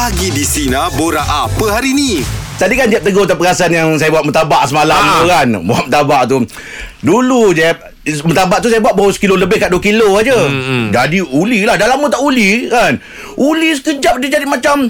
Pagi di Sina Bora apa hari ni? Tadi kan Jeb tegur tak perasan yang saya buat mentabak semalam Ah. tu kan. Buat mentabak tu. Dulu Jeb, mentabak tu saya buat baru sekilo lebih kat 2 kilo aja. Hmm, Jadi uli lah. Dah lama tak uli kan. Uli sekejap dia jadi macam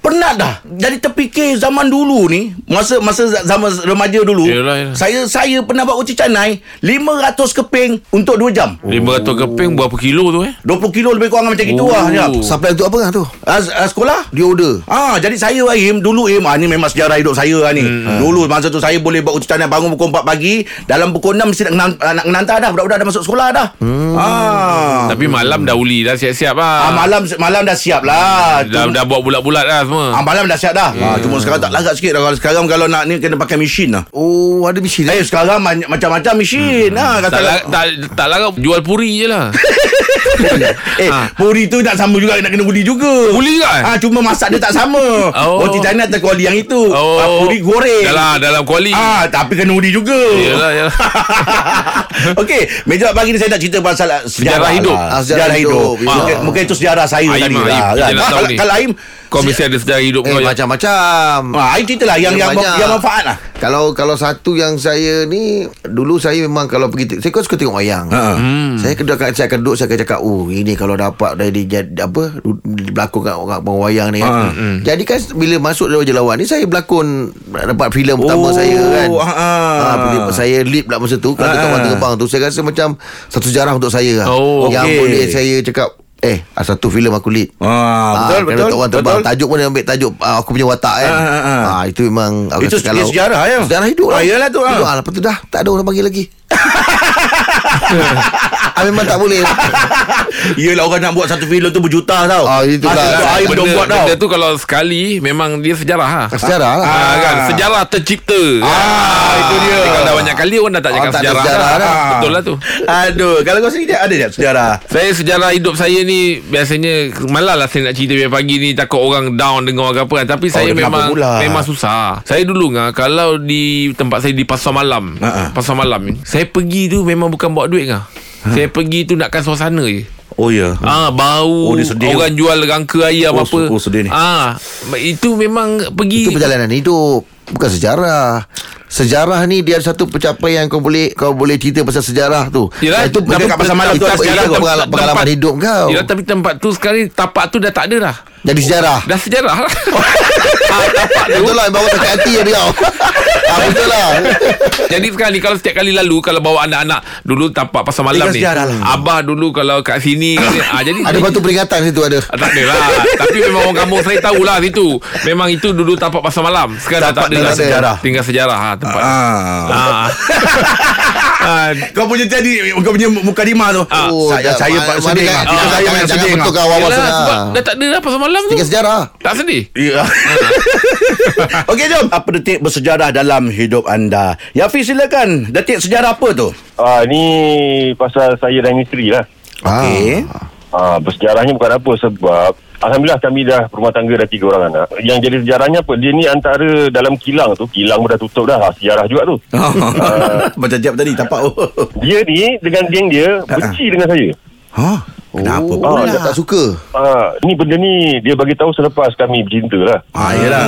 penat dah. Jadi terfikir zaman dulu ni, masa masa zaman remaja dulu, Yelah, yelah. saya saya pernah buat roti canai 500 keping untuk 2 jam. 500 keping berapa kilo tu eh? 20 kilo lebih kurang macam itu Oh. lah Jeb. Sampai untuk apa lah tu? Ah, ah, sekolah Dia order. Ah, jadi saya Aim dulu Aim ah, ni memang sejarah hidup saya lah ni. Hmm. Dulu masa tu saya boleh buat ucapan bangun pukul 4 pagi, dalam pukul 6 mesti nak ah, nak menantar dah budak-budak dah masuk sekolah dah. Hmm. Ah. Tapi malam dah uli dah siap-siap ah, lah. malam malam dah siap lah. dah, Cuma- dah buat bulat-bulat dah semua. Ah, malam dah siap dah. Hmm. Ah, cuma sekarang tak larat sikit dah. Kalau sekarang kalau nak ni kena pakai mesin lah. Oh, ada mesin Eh eh? sekarang man- macam-macam mesin. Hmm. Ha, kata tak, la- tak, tak larang jual puri je lah. eh, Ah. puri tu nak sama juga nak kena uli juga. Uli juga eh? Ah, cuma masak dia tak sama. Oh. Roti canai atas kuali yang itu. Oh. Ah, puri goreng. Dalam, dalam kuali. Ah, tapi kena udi juga. Yalah, yalah. Okey, meja pagi ni saya nak cerita pasal sejarah, Sejarah hidup. Lah. Ah, sejarah, sejarah hidup. hidup. Ah. Mungkin, mungkin itu sejarah saya Aim tadi lah, lah. Aim. kan. Tahu kalau, kalau Aim Kau mesti ada sejarah hidup Eh, kau. ya? macam-macam. Ah, Aim ceritalah yang yang, Banyak. yang manfaat lah. Kalau kalau satu yang saya ni dulu saya memang kalau pergi saya kan suka tengok wayang. Ha. Hmm. Saya kedua saya akan duduk saya akan cakap oh ini kalau dapat dari jadi apa berlakon kat orang wayang ni kan. Ha. Hmm. Jadi kan bila masuk dalam lawan ni saya berlakon dapat filem pertama Oh, saya kan. ha, ha. Ha, bila saya lead pula masa tu kalau Ha. dekat Wan Terbang tu saya rasa macam satu sejarah untuk saya lah. Oh, yang okey. boleh saya cakap eh ah, satu filem aku lead. Ah, betul, Ah, betul. Tok Wan Terbang betul. Tajuk pun dia ambil tajuk ah, Aku punya watak kan Ah, ah, ah. ah, Itu memang aku Itu rasa sejarah, ya? Sejarah hidup Ah, yalah tu, ah. Hidup, ah. Lepas tu dah Tak ada orang panggil lagi ah, Memang tak boleh Yelah orang nak buat satu filem tu berjuta tau. Ah, itu Ah, lah. tu Aim belum buat tau. benda tu kalau sekali memang dia sejarah lah. Sejarah lah Ah, kan sejarah tercipta. Ah, itu dia. Kalau dah banyak kali orang dah tak Oh, cakap tak ada sejarah. sejarah dah. Betul lah tu. Aduh, kalau kau sendiri ada tak sejarah? Saya sejarah hidup saya ni biasanya malah lah saya nak cerita biar pagi ni takut orang down dengan orang apa kan. Tapi saya kenapa memang pula? memang susah. Saya dulu ngah kalau di tempat saya di pasar malam, Ha-ha. pasar malam ni, saya pergi tu memang bukan bawa duit ngah. Saya pergi tu nakkan suasana je. Oh ya. Ah bau Oh, dia sedih. orang jual rangka ayam Oh, apa. oh, sedih ni. Ah itu memang pergi Itu perjalanan hidup Bukan sejarah Sejarah ni dia ada satu pencapaian kau boleh kau boleh cerita pasal sejarah tu. Yelah, itu tapi kat pasar malam tu itu sejarah tu. pengalaman, pengalaman hidup kau. Yelah, tapi tempat tu sekarang tapak tu dah tak ada dah. Jadi sejarah. Dah sejarah lah. ah, tapak tu. Betul lah bawa sakit hati dia kau. ah, betul lah. Jadi sekarang ni kalau setiap kali lalu kalau bawa anak-anak dulu tapak pasar malam ni. lah. Abah dulu kalau kat sini ah jadi Ada batu peringatan situ ada. Ah, tak ada lah Tapi memang orang kampung saya tahulah situ Memang itu dulu tapak pasar malam Sekarang dah Tapak tak ada tinggal lah sejarah. Tinggal sejarah ha, tempat Ah. ah. ah. Kau punya tadi Kau punya muka lima tu oh, Saya, saya pak sedih ah. jangan- Saya yang jangan sedih kau wawas Yelah, lah. sebab dah tak ada lah pasar malam tu Tinggal sejarah. Tak sedih Ya. Okey jom Apa detik bersejarah dalam hidup anda Yafi silakan Detik sejarah apa tu Ah ni pasal saya dan isteri lah. Okey Ah bersejarahnya bukan apa sebab Alhamdulillah kami dah rumah tangga dah tiga orang anak. Yang jadi sejarahnya apa? Dia ni antara dalam kilang tu, kilang pun dah tutup dah. Ah, sejarah juga tu. Macam jap tadi Tapak oh. Dia ni dengan geng dia benci dengan saya. Ha? Kenapa Oh, pula? Dia tak suka. Ah ni benda ni dia bagi tahu selepas kami bercinta lah. Ah, yelah.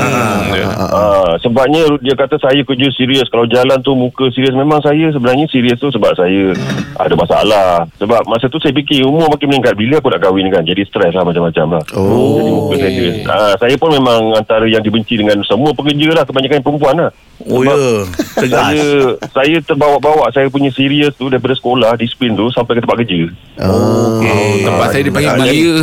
Ah, sebabnya dia kata saya kerja serius kalau jalan tu muka serius memang saya sebenarnya serius tu sebab saya ada masalah. Sebab masa tu saya fikir umur makin meningkat. Bila aku nak kahwin kan jadi stres lah macam-macam lah. Oh. jadi muka serius ah, saya pun memang antara yang dibenci dengan semua pekerja lah kebanyakan perempuan lah Oh ya. Tegas. saya saya terbawa-bawa. Saya punya serius tu daripada sekolah disiplin tu sampai ke tempat kerja. Oh. Tempat saya dia panggil beria.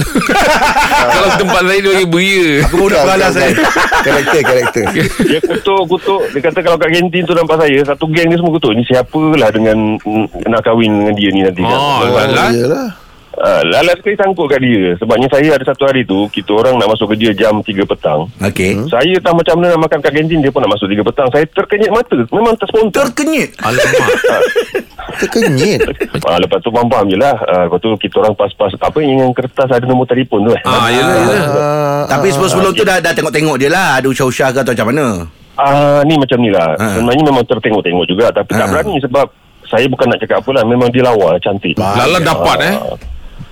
Kalau tempat saya dia panggil beria. Aku budak peralas saya Karakter, karakter. dia kutuk-kutuk. Dia kata kalau kat kantin tu nampak saya Satu geng ni semua kutuk. Ni siapalah dengan Nak kahwin dengan dia ni nanti kan? Oh, Memang- Yalah. Ah, Lalat sekali sangkut kat dia. Sebabnya saya ada satu hari tu Kita orang nak masuk kerja jam 3 petang. Okey. Saya tak macam mana nak makan kat kantin Dia pun nak masuk 3 petang. Saya terkenyit mata. Memang terspontan. Terkenyit? Alamak. Terkenyit. ah, Lepas tu faham-faham je lah. Ah, Lepas tu kita orang pas-pas. Apa yang kertas ada nombor telefon tu eh. Ah, yelah, yelah. Ah, Tapi sebelum-sebelum tu dah, dah tengok-tengok dia lah. Ada usah-usah ke atau macam mana? Ah, ni macam ni lah. Ha. Sebenarnya memang tertengok-tengok juga. Tapi Ha. tak berani sebab saya bukan nak cakap apa lah. Memang dia lawa cantik. Lala dapat eh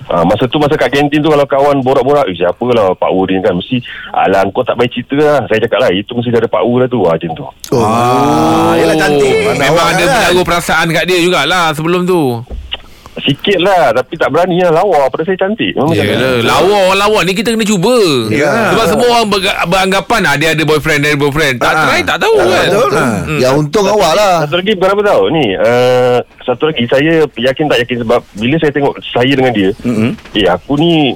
Ah, Ah, masa tu masa kat kantin tu kalau kawan borak-borak, eh, siapa lah Pak Wu ni kan mesti alah kau tak baik cerita lah. Saya cakap lah itu mesti ada Pak Wu lah tu. Ah, macam tu. Oh. Ah, yelah cantik. Memang ada kan? menaruh perasaan kat dia jugalah sebelum tu. Sikit lah tapi tak berani lah lawa pada saya cantik. Memang. Yalah, lawa orang lawa ni kita kena cuba. Ya. Sebab semua orang ber- beranggapan ah, dia ada boyfriend, dia ada boyfriend. Tak Ah. try tak tahu kan. Betul. Ha. Hmm. Yang untung awak lah. Satu lagi bukan apa tahu ni uh, Satu lagi saya yakin tak yakin Sebab bila saya tengok saya dengan dia Mm-mm. Eh aku ni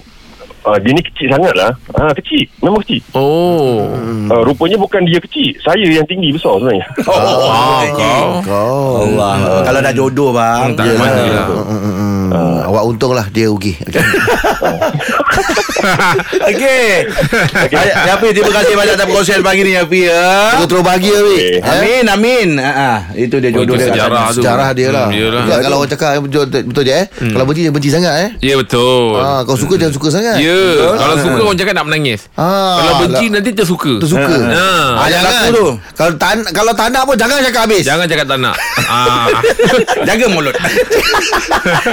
uh, Dia ni kecil sangat lah ha, Kecil Memang kecil Oh. uh, Rupanya bukan dia kecil Saya yang tinggi besar sebenarnya Oh, Ah, oh, kau. Kau. Allah. Kalau dah jodoh bang. Hmm, tak Yelah. mana lah. Hmm, hmm, hmm. Awak untung lah dia rugi. Okey. Okay. Yapi terima kasih banyak atas perkongsian pagi ni Yapi ya. Kita terus bahagia. Okey. Eh? Amin amin. Ha ah. Itu dia Oh, jodoh itu dia. sejarah tu. Sejarah dia lah. Hmm, kalau orang cakap betul, je eh. Kalau benci dia benci sangat eh. Ya betul. Ah, kau suka jangan suka sangat. Ya, kalau suka orang cakap nak menangis. Ah, Kalau benci lah. nanti tersuka. Tersuka. Ha. Ah, jangan. laku tu. Kalau tak kalau tak nak pun jangan cakap habis. Jangan cakap tak nak. ah. Jaga mulut.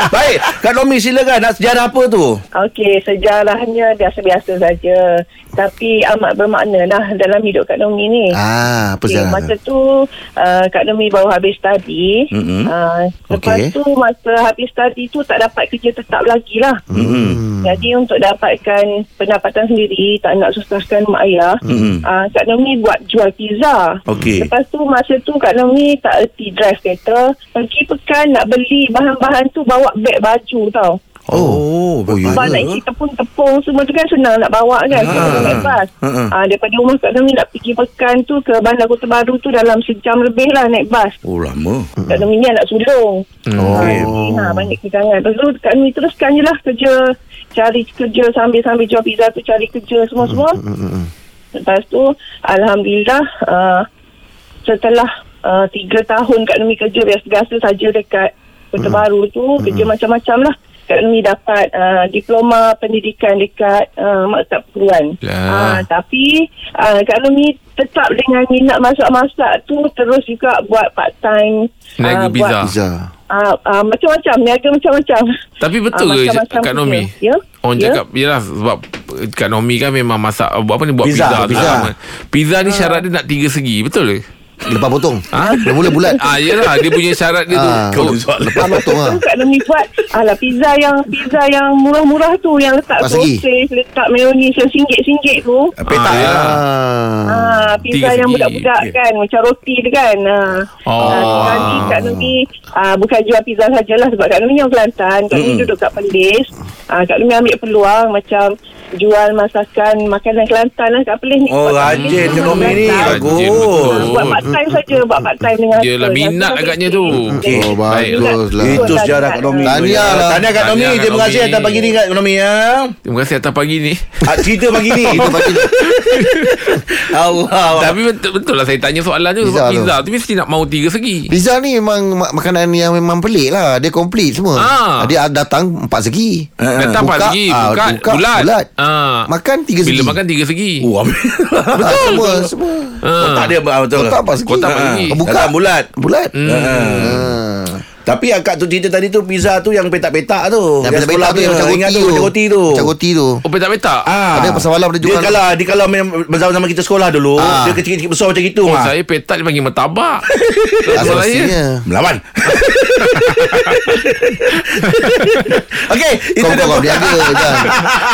Baik, Kak Nomi silakan. Nak sejarah apa tu? Okey, sejarahnya biasa-biasa saja. Tapi amat bermakna lah dalam hidup Kak Nomi ni. Ah, apa sejarah? masa tu uh, Kak Nomi baru habis study. Mm-mm. Uh, lepas Okey. tu masa habis study tu tak dapat kerja tetap lagi lah. Hmm. Jadi untuk dapatkan pendapatan sendiri, tak nak susahkan mak ayah, Mm-mm. uh, Kak Nomi buat jual pizza. Okey. Lepas tu masa tu Kak Nomi tak erti drive kereta. Pergi pekan nak beli bahan-bahan tu bawa beg baju tau. Oh, Oh, ya. Sebab nak isi tepung-tepung semua tu kan senang nak bawa kan. Ha. Ha. naik bas. Ha, ha. Ha, daripada rumah Kak Nomi nak pergi pekan tu ke Bandar Kota Baru tu dalam sejam lebih lah naik bas. Oh, lama. Kak Nomi ni anak sulung. Oh. Ha, ha, banyak kekangan. Lepas tu Kak Nomi teruskan je lah kerja. Cari kerja sambil-sambil jual pizza tu cari kerja semua-semua. Lepas tu Alhamdulillah uh, Setelah uh, Tiga tahun Kak Nomi kerja biasa-biasa saja dekat Kota Baru tu Kerja macam-macam lah Kak Nomi dapat uh, diploma pendidikan dekat uh, Maktab Perguruan. Lah. Uh, tapi uh, Kak Nomi tetap dengan minat masak-masak tu terus juga buat part time. Niaga uh, pizza. Pizza. Uh, uh, macam-macam, niaga macam-macam. Tapi betul Ah, ke macam-macam Kak. Nomi? Ya. Orang ya. cakap Yelah sebab Kak Nomi kan memang masak Buat apa ni Buat Pizza, pizza, tu pizza. Pizza ni syarat dia nak tiga segi Betul ke? Lepas potong. Ha? Mula bulat. Ah, yelah Dia punya syarat dia tu Ah, oh, Lepas potong lah. Tu Kak Nomi buat Alah pizza yang Pizza yang murah-murah tu Yang letak sosis Letak mayonis Yang singgit-singgit tu Petak Ah, ya. Ah. Ah, pizza Tiga yang budak-budak Okey. kan Macam roti tu kan ah. Oh. Ah, Sekali Kak Ah, Bukan jual pizza sajalah Sebab Kak Nomi yang Kelantan Kak Nomi duduk kat Perlis ah, Kak Nomi ambil peluang Macam Jual masakan Makanan Kelantan lah Kat Perlis ni Oh, rajin Kak Nomi ni. Bagus. Buat part time saja Buat part time dengan Yelah, husband. minat agaknya tu. Okey. Oh, Baik. bagus lah. Itu sejarah Kak Nomi. Tahniah lah. Tahniah Kak Kak Terima kasih atas pagi ni Kak Nomi ya. Terima kasih atas pagi ni Ah, cerita pagi ni. Itu pagi ni. Allah. Tapi betul, betul lah Saya tanya soalan tu Pizza Sebab tu. pizza tu Mesti nak mau tiga segi Pizza ni memang mak- makanan yang memang pelik lah. Dia komplit semua. Ah. Dia datang empat segi. Datang Buka, empat segi ah, Buka, buka, bulat, bulat. Ah. Makan tiga segi. Bila makan tiga segi Oh, Betul semua, semua. Ah. Kotak dia betul. Kotak empat segi. Kotak empat segi. Buka. Datang bulat. Bulat. Hmm. Ah. Tapi akak tu cerita tadi tu pizza tu yang petak-petak tu. Yang petak-petak tu sekolah yang macam roti tu. Macam roti tu. Macam roti tu. Oh petak-petak Ah. Ada pasal malam dia Dia jual- kalau dia kalau main zaman-zaman kita sekolah dulu, Ah. dia kecil-kecil besar macam itu. Oh, ah. saya petak dia panggil metabak. Ah, Kalau saya. Melawan. Okey, itu Kau dia. kau kau berniaga kan.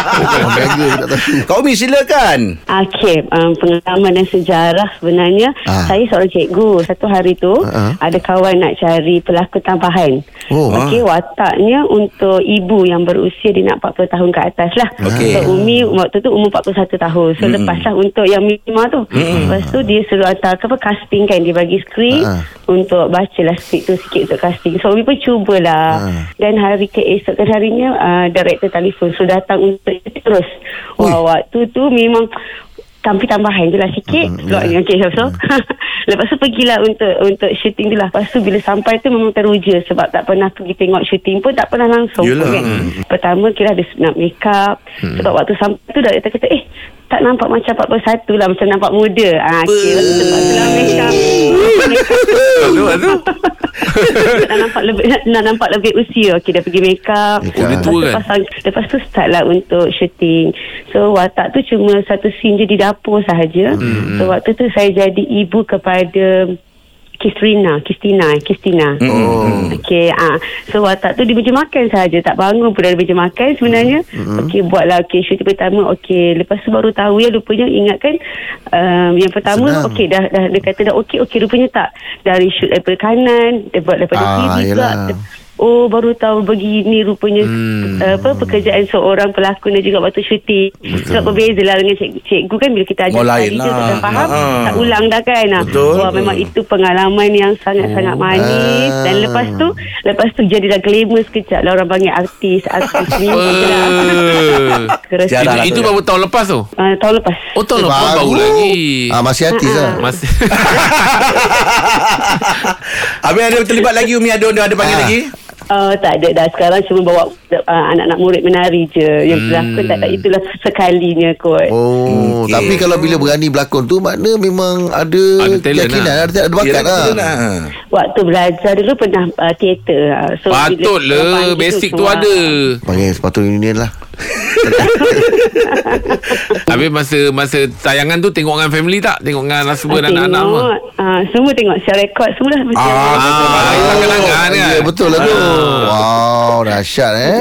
Kau kau berniaga tak tahu. Kau Umi silakan. Okey, um, pengalaman dan sejarah sebenarnya Ah. saya seorang cikgu. Satu hari tu Ah. ada kawan nak cari pelakon tambahan. Oh. Okey, wataknya untuk ibu yang berusia dia nak 40 tahun ke atas lah. Okey. So Umi waktu tu umur 41 tahun. So Hmm. lepas lah untuk yang minima tu. Lepas tu dia suruh hantar apa casting kan dia bagi skrip Ah. untuk baca lah skrip tu sikit untuk casting. So Umi pun cubalah. Ah. Dan hari keesokan harinya uh, director telefon suruh datang untuk terus. Wah, waktu tu memang tapi tambahan je lah sikit slot ni okey so, so. lepas tu pergilah untuk untuk shooting tu lah lepas tu bila sampai tu memang teruja sebab tak pernah pergi tengok shooting pun tak pernah langsung Yelah. kan? pertama kira ada nak make up Hmm. sebab waktu sampai tu director kata eh tak nampak macam 41 lah macam nampak muda. Ah, lepas tu lah. Nak nampak lebih nak, nampak lebih usia. Okey dah pergi make up Make up. Dia tua kan? pasang, lepas tu start lah untuk shooting. So watak tu cuma satu scene je di dapur sahaja. Hmm. so waktu tu saya jadi ibu kepada Kristina, Kristina, Kristina. Oh. Okey, ah. So watak tu di meja makan saja, tak bangun pun dari meja makan sebenarnya. Okey, buatlah okey shooting pertama. Okey, lepas tu baru tahu ya rupanya ingatkan um, yang pertama Senang. okey dah dah dia kata dah okey okey rupanya tak dari shoot daripada kanan, dia buat daripada Ah, kiri yelah. pula. Oh baru tahu begini rupanya hmm. apa pekerjaan seorang pelakon dan juga waktu syuting. Sebab berbeza lah dengan cikgu, cikgu kan bila kita ajar Oh, lain lah. tak faham Ha. tak ulang dah kan. Ah, Betul. Wah memang itu pengalaman yang sangat-sangat manis Ah. dan lepas tu lepas tu jadilah glamour sekejap lah orang panggil artis artis ni. Eh. Itu, lah itu tu. baru tahun lepas tu. uh, tahun lepas. Oh tahun lepas Baru. baru lagi. Ah, masih artis lah. Masih Habis ada terlibat lagi Umi ada ada panggil Ah. lagi? Uh, tak ada dah sekarang cuma bawa uh, anak-anak murid menari je yang berlakon tak ada itulah sekalinya kot Oh, Okey. tapi kalau bila berani berlakon tu makna memang ada Ada keyakinan, lah. ada, ada bakat Yelah, lah. lah. waktu belajar dulu pernah uh, teater uh, so bila Patut orang lah panggil Basic tu semua- ada Panggil sepatu union lah. Habis masa Masa tayangan tu Tengok dengan family tak Tengok dengan husband Ah, Anak-anak semua ah, semua tengok share rekod semua dah macam Ah, Ah, kan Ya, betul lah tu. Wow, dahsyat eh.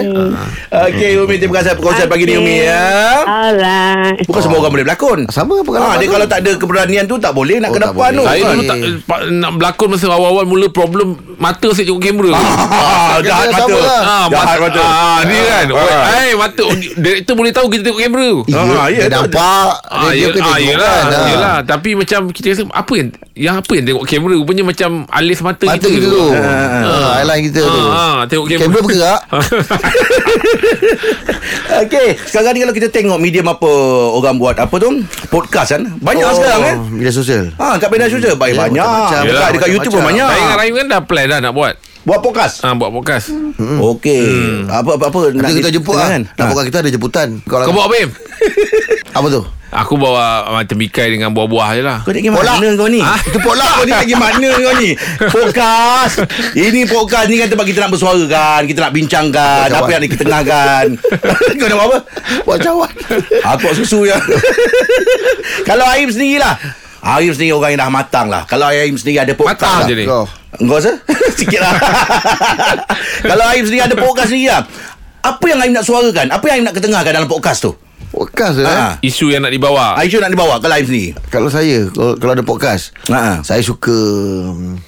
Okey Umi terima kasih perkongsian pagi ni Umi ya. Alright Bukan semua orang boleh berlakon. Sama pengalaman Ah, dia tu. kalau tak ada keberanian tu tak boleh nak Oh, ke depan tu. boleh. Saya dulu tak pa- Nak berlakon Masa awal-awal Mula problem Mata saya tengok kamera Ah, jahat Kita mata. sama lah. Ah, Jahat mata. mata. Ah, dia kan. Ah. Hai, mata. Director boleh tahu kita tengok kamera. Ah, ya, dia tu. nampak. Ah, dia, kena ah, tengok yelah, kan, ah. yelah. Tapi macam kita rasa apa yang yang apa yang tengok kamera rupanya macam alis mata, Mata kita tu. Ah, Ah, Eyeline kita tu. Ah, ah, tengok kamera. Kamera bergerak. Okey, sekarang ni kalau kita tengok medium apa orang buat apa tu? Podcast kan. Banyak Oh, sekarang kan. Media sosial. Ha, kat media sosial baik Ya, banyak. Dekat, dekat YouTube pun banyak. Saya dengan Rahim kan dah plan dah nak buat. Buat podcast. Ah, buat podcast. Hmm. Okey. Apa apa apa Nanti kita jemput lah. kan? Nak bukan kita ada jemputan. Kalau Kau bawa apa, Im? Apa tu? Aku bawa macam bikai dengan buah-buah je lah. Kau nak pergi Polak. mana kau ni? Ah, Itu polak kau ni nak pergi mana kau ni? Podcast. Ini podcast ni kan tempat kita nak bersuara kan. Kita nak bincangkan. Buat Apa yang nak ketengahkan. kau nak buat apa? Buat cawan. Aku buat susu ya. Kalau Aim sendirilah. Aim sendiri orang yang dah matang lah. Kalau Aim sendiri ada podcast. Matang lah. je ni. Kau. Kau rasa? Sikit lah. Kalau Aim sendiri ada podcast sendiri lah. Apa yang Aim nak suarakan? Apa yang Aim nak ketengahkan dalam podcast tu? Podcast tu eh. Ha. Isu yang nak dibawa. Aisyah nak dibawa kalau Aim sendiri. Kalau saya kalau, kalau ada podcast, Ha. saya suka hmm,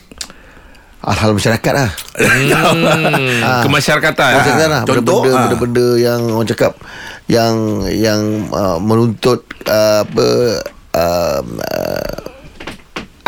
hal-hal masyarakat lah. Hmm, Ah. kemasyarakatan. Masyarakat lah. contoh, Benda-benda, ah. benda-benda yang orang cakap yang yang uh, menuntut uh, apa uh, uh,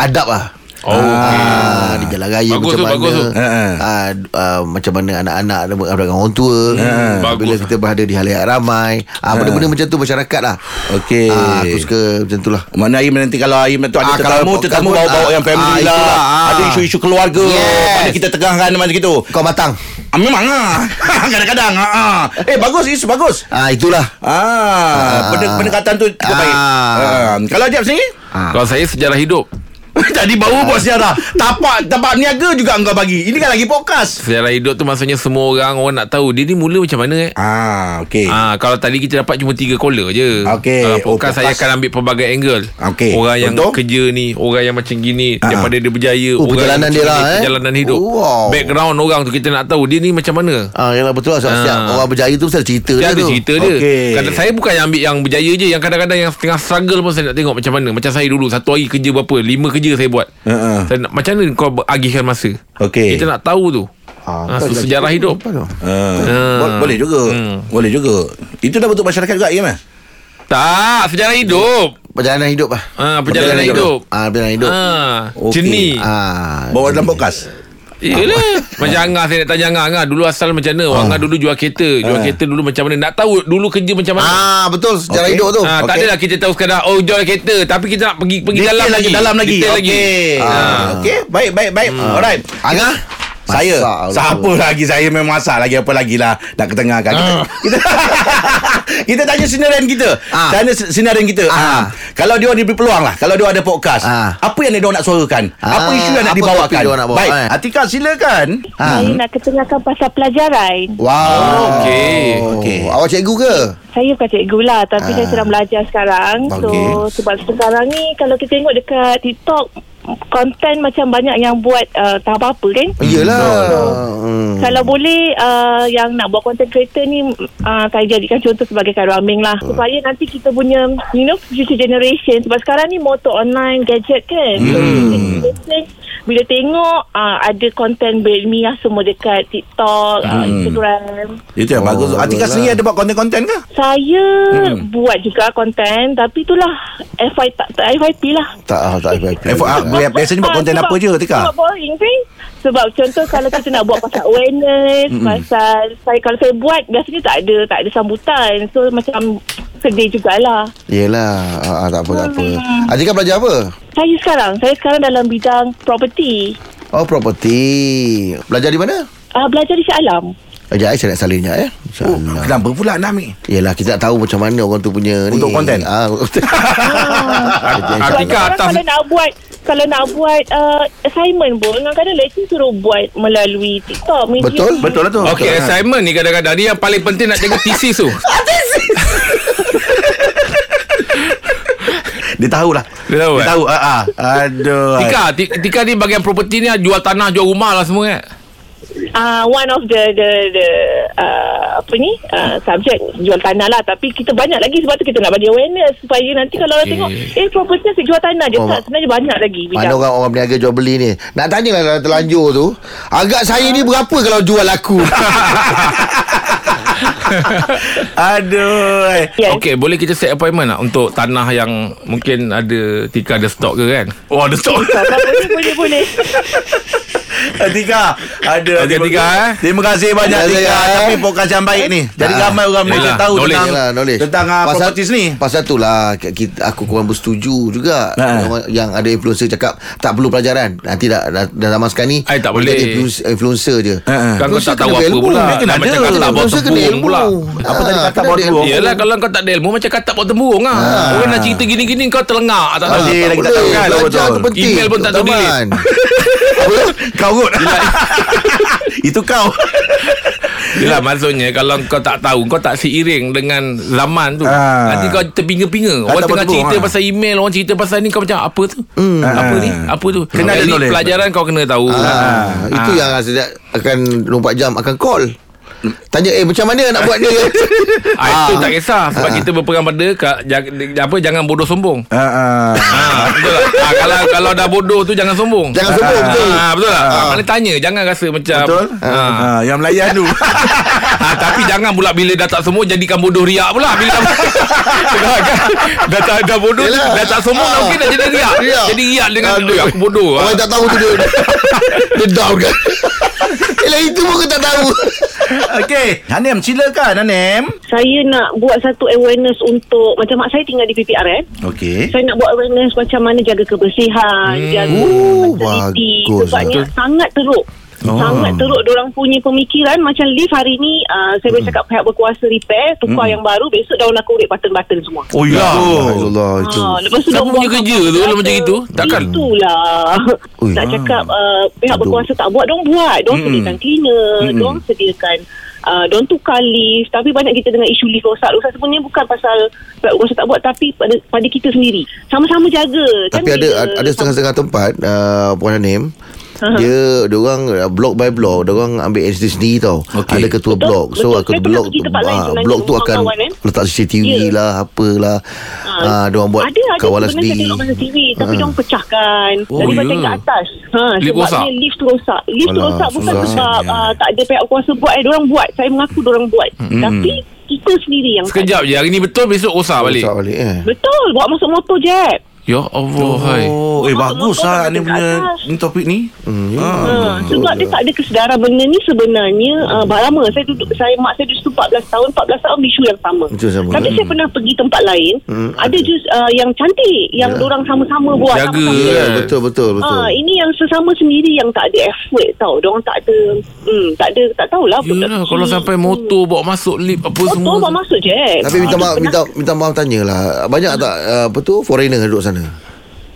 adab lah. Oh, Ah, di jalan raya Bagus macam tu, mana bagus tu. Ha, ha. ah, uh, macam mana anak-anak dengan orang tua Ha, Ah, bila kita berada di halayak ramai ah, benda-benda macam tu masyarakat lah Okey. ah, aku suka macam tu lah Mana Aim nanti kalau Aim tu ada Ah, tetamu, tetamu bawa-bawa ah, yang family ah, lah. itulah, ah. Ada isu-isu keluarga. Yes. Pada kita tegangkan macam itu. kau matang Ah, memang ah. Kadang-kadang ah. ah. Eh bagus isu bagus. ah, itulah Ah, Ah. Pendek- pendekatan tu cukup Ah. baik. Ah. Kalau Jeb sendiri? ah. Kalau saya sejarah hidup. Tadi baru buat sejarah. Tapak tapak niaga juga engkau bagi. Ini kan lagi podcast. Sejarah hidup tu maksudnya semua orang orang nak tahu dia ni mula macam mana eh. Ah, okey. Ah, kalau tadi kita dapat cuma tiga caller je. Okey. Kalau Oh, podcast saya podcast. akan ambil pelbagai angle. Okey. Orang yang Contoh? kerja ni, orang yang macam gini, Ah. daripada dia berjaya, Oh, orang perjalanan yang dia macam lah, eh. perjalanan hidup. Wow. Background orang tu kita nak tahu dia ni macam mana. Ah, yalah betul lah Ah. orang berjaya tu mesti ada cerita Dia dia ada tu. cerita dia Okey. Kadang saya bukan yang ambil yang berjaya je Yang kadang-kadang yang tengah struggle pun Saya nak tengok macam mana Macam saya dulu Satu hari kerja berapa Lima kerja saya buat Ha-ha. saya nak, Macam mana kau agihkan masa Okey. Kita nak tahu tu so lah. sejarah hidup. Apa tu? Ah. Bo- Boleh juga. Hmm. Boleh juga. Itu dah bentuk masyarakat juga ya? Tak Sejarah hidup Perjalanan hidup lah. Ah, perjalanan hidup. Ah, perjalanan hidup. Ah, Okey. Jenis Ah. Bawa dalam podcast. Yelah Macam Angah Saya nak tanya Angah Angah dulu asal macam mana Ah. Angah dulu jual kereta Jual Ah. kereta dulu macam mana Nak tahu dulu kerja macam mana Ah, betul sejarah Okey. hidup tu. Ah, Tak Okey. adalah kita tahu sekadar Oh jual kereta Tapi kita nak pergi pergi Detail dalam lagi, lagi dalam lagi. Detail lagi Okey. Ah. Ah. Okey, baik baik baik. Alright. Angah? Saya Siapa lagi Saya memang masak lagi Apa lagi lah Nak ketengahkan kita kita tanya sinarian kita. Ah. Tanya sinarian kita. Ah. Ah. Kalau dia diberi peluang lah. Kalau dia ada podcast. Ah. Apa yang dia nak suarakan? apa Ah, isu yang nak apa dibawakan? nak bawa, Baik. eh? Atika silakan. Ha. Saya nak ketengahkan pasal pelajaran. Wow. Okey. Okey. Awak cikgu ke? Saya bukan cikgu lah Tapi saya sedang belajar sekarang So Okey. sebab sekarang ni Kalau kita tengok dekat TikTok Konten macam banyak yang buat uh, Tak apa-apa kan Yelah. Hmm. Kalau boleh uh, Yang nak buat content creator ni uh, Saya jadikan contoh sebagai Khairul Aming lah Supaya nanti kita punya You know Future generation Sebab sekarang ni Motor online Gadget kan So generation bila tengok uh, ada konten Belmia semua dekat TikTok, uh, Instagram. Itu yang Oh, bagus. Atika lah. sendiri ada buat konten-konten ke? Saya hmm. buat juga konten tapi itulah FY tak, tak FYP lah. Tak, ah, tak FYP. Bi- biasanya buat Ah, konten apa je, Atika? Sebab boring kan? Sebab contoh kalau kita nak buat pasal awareness, pasal saya kalau saya buat biasanya tak ada tak ada sambutan. So macam sedih jugalah. Yelah. Ah, ah, tak apa, tak apa. Atika belajar apa? Saya sekarang, saya sekarang dalam bidang property. Oh, property. Belajar di mana? Uh, belajar di Shah Alam. Sekejap, eh, saya nak salin sekejap, eh. Oh, kenapa pula nak ambil? Yelah, kita nak tahu macam mana orang tu punya ni. Untuk konten? Ah, Atika Kadang-kadang atas kalau nak buat kalau nak buat uh, assignment pun kadang-kadang lecturer suruh buat melalui TikTok media. Betul? Betul lah tu. Okey, assignment ni kadang-kadang ni yang paling penting nak jaga thesis tu. Dia tahulah. Dia tahu, Dia eh? tahu. Ah, ah. Aduh. Tika, Ti- Tika ni bagian properti ni jual tanah, jual rumah lah semua kan? Uh, one of the the the uh, apa ni uh, subjek jual tanah lah tapi kita banyak lagi sebab tu kita nak bagi awareness supaya nanti kalau orang Okey. tengok eh property asyik jual tanah je Oh, tak sebenarnya banyak lagi Mana bidang orang orang berniaga jual beli ni Nak tanya lah dalam terlanjur tu Agak saya ni berapa kalau jual aku Aduh. yes. Okey, boleh kita set appointment tak untuk tanah yang mungkin ada Tika ada stok ke kan? Oh, ada stok. boleh boleh boleh Tika. Aduh. Okey, terima- Tika, eh. Terima kasih banyak Tika. eh. Tapi podcast yang baik ni. Jadi Ah. ramai orang Malaysia tahu knowledge. tentang Yalah, knowledge. tentang uh, properties ni. Pasal tu lah kita, Aku kurang bersetuju juga Ha. Orang Yang ada influencer cakap Tak perlu pelajaran Nanti dah, dah, dah zaman sekarang ni Ay, tak boleh. ada influencer, influencer je Ha, ha. Kan kau tak tahu apa pula. Macam ada. kata tak bawa Influencer kena ilmu pula. Apa tadi Ah, kata bawa ada tembung? Yelah kalau kau tak ada ilmu Macam kata buat tembung lah Orang nak cerita gini-gini Kau terlengak tak tahu lagi tak tahu kan? Email pun tak tahu delete. Kau kot. Itu kau. Yelah maksudnya Kalau kau tak tahu Kau tak seiring dengan zaman tu Ah. Nanti kau terpinga-pinga Ah, Orang tak tengah cerita ah. pasal email Orang cerita pasal ni Kau macam apa tu Apa Ah. ni Apa tu Kena ada knowledge. pelajaran kau kena tahu Ah, Itu yang saya akan 24 jam akan call Tanya eh macam mana nak buat ni Ah, itu tak kisah sebab kita berpegang pada ka, jangan, apa jangan bodoh sombong. Ah, ah. Ha, betul tak? Ha, kalau kalau dah bodoh tu jangan sombong. Jangan sombong, betul. Ha, betul tak? Ha, mana tanya jangan rasa macam Betul? Ha. Ah, yang melayan tu. ha, tapi jangan pula bila dah tak sombong jadikan bodoh riak pula bila dah, dah tak dah bodoh Yelah. dah tak sombong dah Ah. mungkin dah jadi riak. Riak. Jadi riak dengan Aduh. "Eh, aku bodoh. Orang Ha. tak tahu tu dia Dia down kan Yelah itu pun kau tak tahu Okey, Hanem silakan Hanem. saya nak buat satu awareness untuk macam mak saya tinggal di PPR eh Okey. saya nak buat awareness macam mana jaga kebersihan, hmm. jaga Oh, facility bagus. sebabnya sangat teruk. Oh. Sangat teruk orang punya pemikiran macam lift hari ni uh, saya boleh cakap pihak berkuasa repair tukar yang baru besok daun aku urip button-button semua. Oh ya. Allah itu Ha, lepas tu Siapa punya kerja tu kalau macam itu? Takkan? Itulah. Ui. Nak cakap uh, pihak Aduh. berkuasa tak buat, dong buat. Dong sediakan cleaner, dong sediakan uh, dong tukar lift. Tapi banyak kita dengan isu lift rosak. Rosak sebenarnya bukan pasal pihak berkuasa tak buat tapi pada pada kita sendiri. Sama-sama jaga. Kan Tapi ada bila- ada setengah-setengah tempat uh, Puan Hanim dia dia orang uh, block by block dia orang ambil inisiatif sendiri tau Okey. ada ketua Betul, blok so betul. ketua Saya blok lain ah, blok tu akan kawan, eh. letak CCTV Ya. lah apalah ah dia orang buat ada ada kawalan sendiri tengok masa TV tapi Ah. dia orang pecahkan Oh, jadi ya. macam kat atas ha Lift rosak? sebabnya lift tu rosak lift tu Alah, rosak bukan susah. sebab Ya. uh, tak ada pihak kuasa buat eh orang buat saya mengaku orang buat tapi kita sendiri yang tak Sekejap je hari ni betul besok rosak balik. Rosak balik eh Betul Bawa masuk motor je Ya Allah hai. Oh, eh bagus motor lah ni punya ni topik ni. Hmm, ya. Ha, sebab dia tak ada kesedaran benda ni sebenarnya uh, lama saya duduk saya mak saya duduk 14 tahun 14 tahun isu yang sama. Sama. Tapi saya pernah pergi tempat lain Hmm, ada jus uh, yang cantik yang Ya. orang sama-sama buat Jaga, sama-sama. Ya, betul betul betul. Ah, ini yang sesama sendiri yang tak ada effort tau. Diorang tak ada hmm, tak ada tak tahulah Yalah kalau sampai motor bawa masuk lift apa motor semua. bawa masuk je. Tapi minta maaf minta minta maaf tanyalah. Banyak tak uh, apa tu foreigner duduk sana?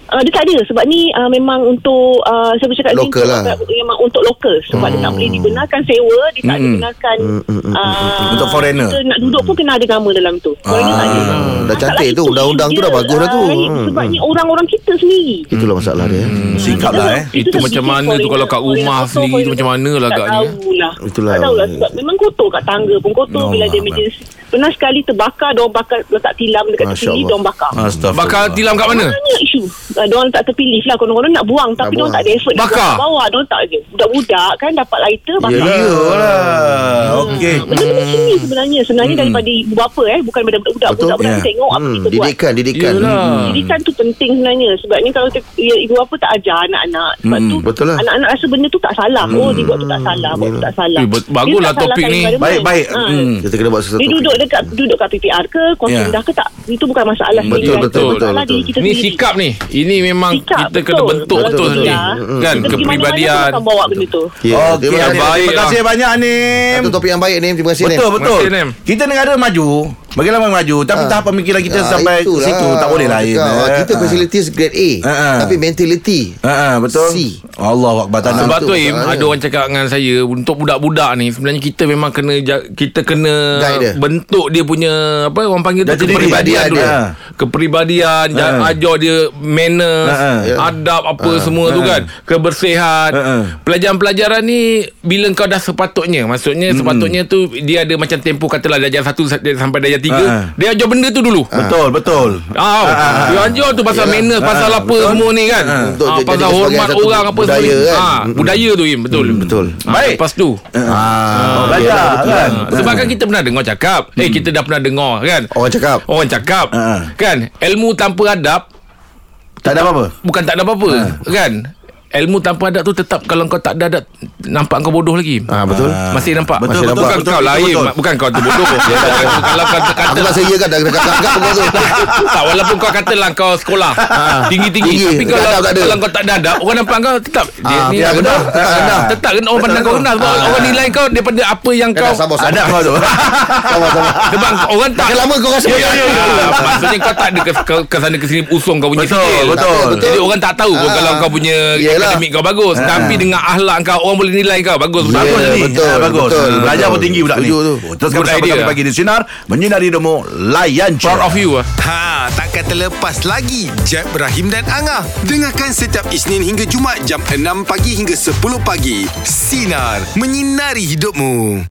Uh, dia tak ada sebab ni uh, memang untuk uh, saya bercakap ni Lokal lah. memang untuk lokal sebab dia tak boleh dibenarkan sewa dia tak Hmm. dibenarkan Hmm, hmm, hmm, uh, Untuk foreigner. kita nak duduk pun kena ada nama dalam tu foreigner tak ada Ah, dah cantik tu. itu Undang-undang tu dia, dah bagus dah tu. uh, Hmm, sebabnya orang-orang kita sendiri Itulah masalah dia. Hmm, sikap lah eh. Itu dah macam mana tu kalau kat rumah foreigner, sendiri tu macam mana lah tak agaknya? tahulah Itulah. tak tahulah sebab memang kotor kat tangga pun kotor bila Akbar. emergency pernah sekali terbakar diorang bakar letak tilam dekat Masya tepi Allah. diorang bakar Astagfirullah. Bakal tilam kat mana? banyak isu uh, Diorang letak tepi lift lah Konon-konon nak buang Tapi diorang buang. tak ada effort nak Bakar? buang kat bawah Diorang tak ada Budak-budak kan Dapat lighter bakar Yelah. Iyalah. Okey. Benda-benda sini sebenarnya Sebenarnya daripada ibu bapa eh Bukan daripada budak-budak Betul. Budak-budak Ya. tengok apa Hmm, kita buat didikan didikan. Yelah. Didikan tu penting sebenarnya Sebabnya kalau ya, ibu bapa tak ajar anak-anak Sebab Hmm, tu betul lah. Anak-anak rasa benda tu tak salah Oh dia buat tu tak salah Buat tu tak salah Eh, Dia baguslah topik ni. environment. Baik baik. Ha. Hmm. Kita kena buat sesuatu. Dia duduk dekat Duduk kat PPR ke Kos Ya. rendah ke tak Itu bukan masalah Betul, betul, betul, Masalah betul. diri kita Ni sendiri. sikap ni. Ini memang Sikap, kita kena betul. bentuk Betul, betul betul. ni. Ya. Kan Kita pergi mana-mana kepribadian. bawa benda tu Okey, terima kasih. baik terima kasih banyak Anim. Satu topik yang baik ni. Terima kasih Betul, Nim. betul. Nim. Kita negara maju, bagi lama maju, tapi Ah. tahap pemikiran kita Ah, sampai itulah. situ tak boleh lain. Ah, Kita Ah. facilities grade A. Ah. Tapi mentality. Ha ah, betul. C. Allah Akbar nak. Sebab Betul, tu Im. Ada orang cakap dengan saya Untuk budak-budak ni Sebenarnya kita memang kena Kita kena Guide dia. Bentuk dia punya Apa orang panggil tu. Kepribadian Dia dulu ada. Kepribadian ja- Ha. Ajar dia Manners Ha, ha. Adab apa semua tu kan Kebersihan Ha, ha. Pelajaran-pelajaran ni Bila kau dah sepatutnya Maksudnya sepatutnya tu Dia ada macam tempoh Katalah darjah 1 Sampai darjah 3 Ha, ha. Dia ajar benda tu dulu Betul, betul. Ah, Ah, dia ajar tu pasal Yalah. manners, pasal Ah, apa betul. semua ni kan. Ah. Untuk jadi pasal hormat orang apa budaya semua. ni. kan. Ah, budaya tu Im, betul. betul. Ah, Baik. Lepas tu. Ah, belajar kan. Ah, sebab kan kita pernah dengar cakap. Eh kita dah pernah dengar kan. Orang cakap. Orang cakap Ah. kan ilmu tanpa adab tak ada apa-apa. bukan tak ada apa-apa kan. Ilmu tanpa adab tu tetap kalau kau tak ada adab nampak kau bodoh lagi. Ah, betul. Masih nampak. Betul, Masih betul, bukan betul, kau betul, lain, betul. bukan kau tu bodoh. kalau kau kata Aku tak saya kan dah dekat kakak pun tu. tak walaupun kau katalah kau sekolah tinggi-tinggi Tinggi. tapi kalau Adab kalau kau tak ada adab orang nampak kau tetap dia Ah, ni dia apa rendah, dah? tetap kena orang pandang kau rendah sebab orang nilai kau daripada apa yang kau Kau sama sama. Ada kau tu. Sama-sama. sebab orang tak lama kau rasa Ya, ya, ya, ya. Maksudnya kau tak ada ke, sana ke sini usung kau punya Betul, betul. Jadi orang tak tahu Ah. kalau kau punya. Akademik kau bagus. Tapi dengan akhlak kau orang boleh nilai kau bagus. Ya, Bagus ni. betul, Ah, bagus. betul, Belajar betul. pun tinggi budak ni. Tu. Good bersama idea. kami pagi di sinar menyinari demo layan. Proud of you ah. Ha, takkan terlepas lagi Jeb, Ibrahim dan Angah. Dengarkan setiap Isnin hingga Jumaat jam 6 pagi hingga 10 pagi. Sinar, menyinari hidupmu.